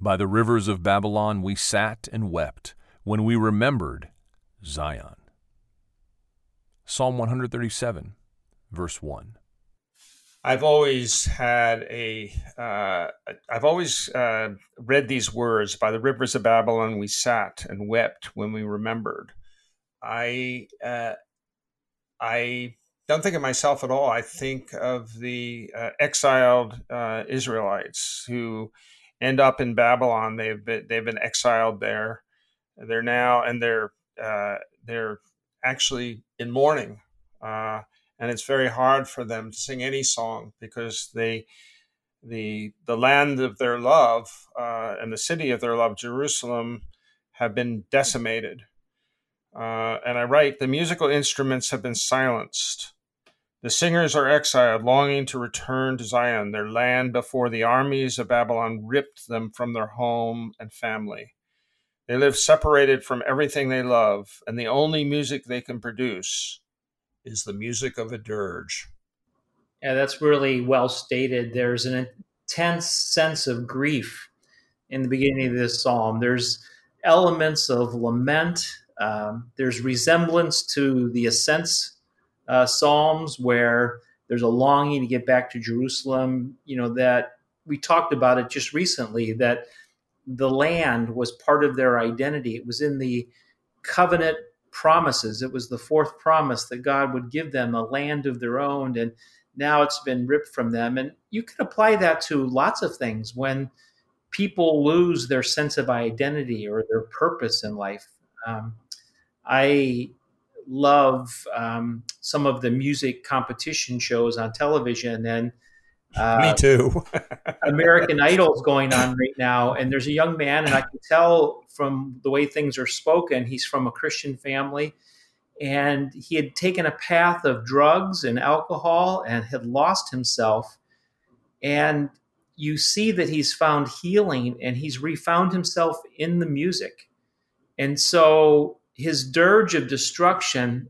By the rivers of Babylon we sat and wept when we remembered Zion. Psalm 137, verse 1. I've always had a. have uh, always uh, read these words by the rivers of Babylon we sat and wept when we remembered. I uh, I don't think of myself at all. I think of the uh, exiled uh, Israelites who end up in Babylon. They've been they've been exiled there. They're now and they're uh, they're actually in mourning, uh, and it's very hard for them to sing any song because they the the land of their love uh, and the city of their love, Jerusalem, have been decimated. Uh, and I write, the musical instruments have been silenced. The singers are exiled, longing to return to Zion, their land before the armies of Babylon ripped them from their home and family. They live separated from everything they love, and the only music they can produce is the music of a dirge. Yeah, that's really well stated. There's an intense sense of grief in the beginning of this psalm. There's elements of lament. Um, there's resemblance to the ascents uh, psalms where there's a longing to get back to Jerusalem. You know that we talked about it just recently that the land was part of their identity. It was in the covenant promises. It was the fourth promise that God would give them a land of their own, and now it's been ripped from them. And you can apply that to lots of things when people lose their sense of identity or their purpose in life. Um, I love um, some of the music competition shows on television and uh, me too. American idol's going on right now. And there's a young man and i can tell from the way things are spoken he's from a christian family. And he had taken a path of drugs and alcohol and had lost himself. And you see that he's found healing and he's refound himself in the music. And so his dirge of destruction,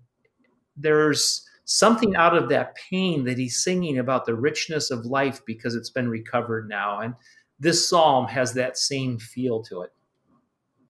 there's something out of that pain that he's singing about the richness of life because it's been recovered now. And this psalm has that same feel to it.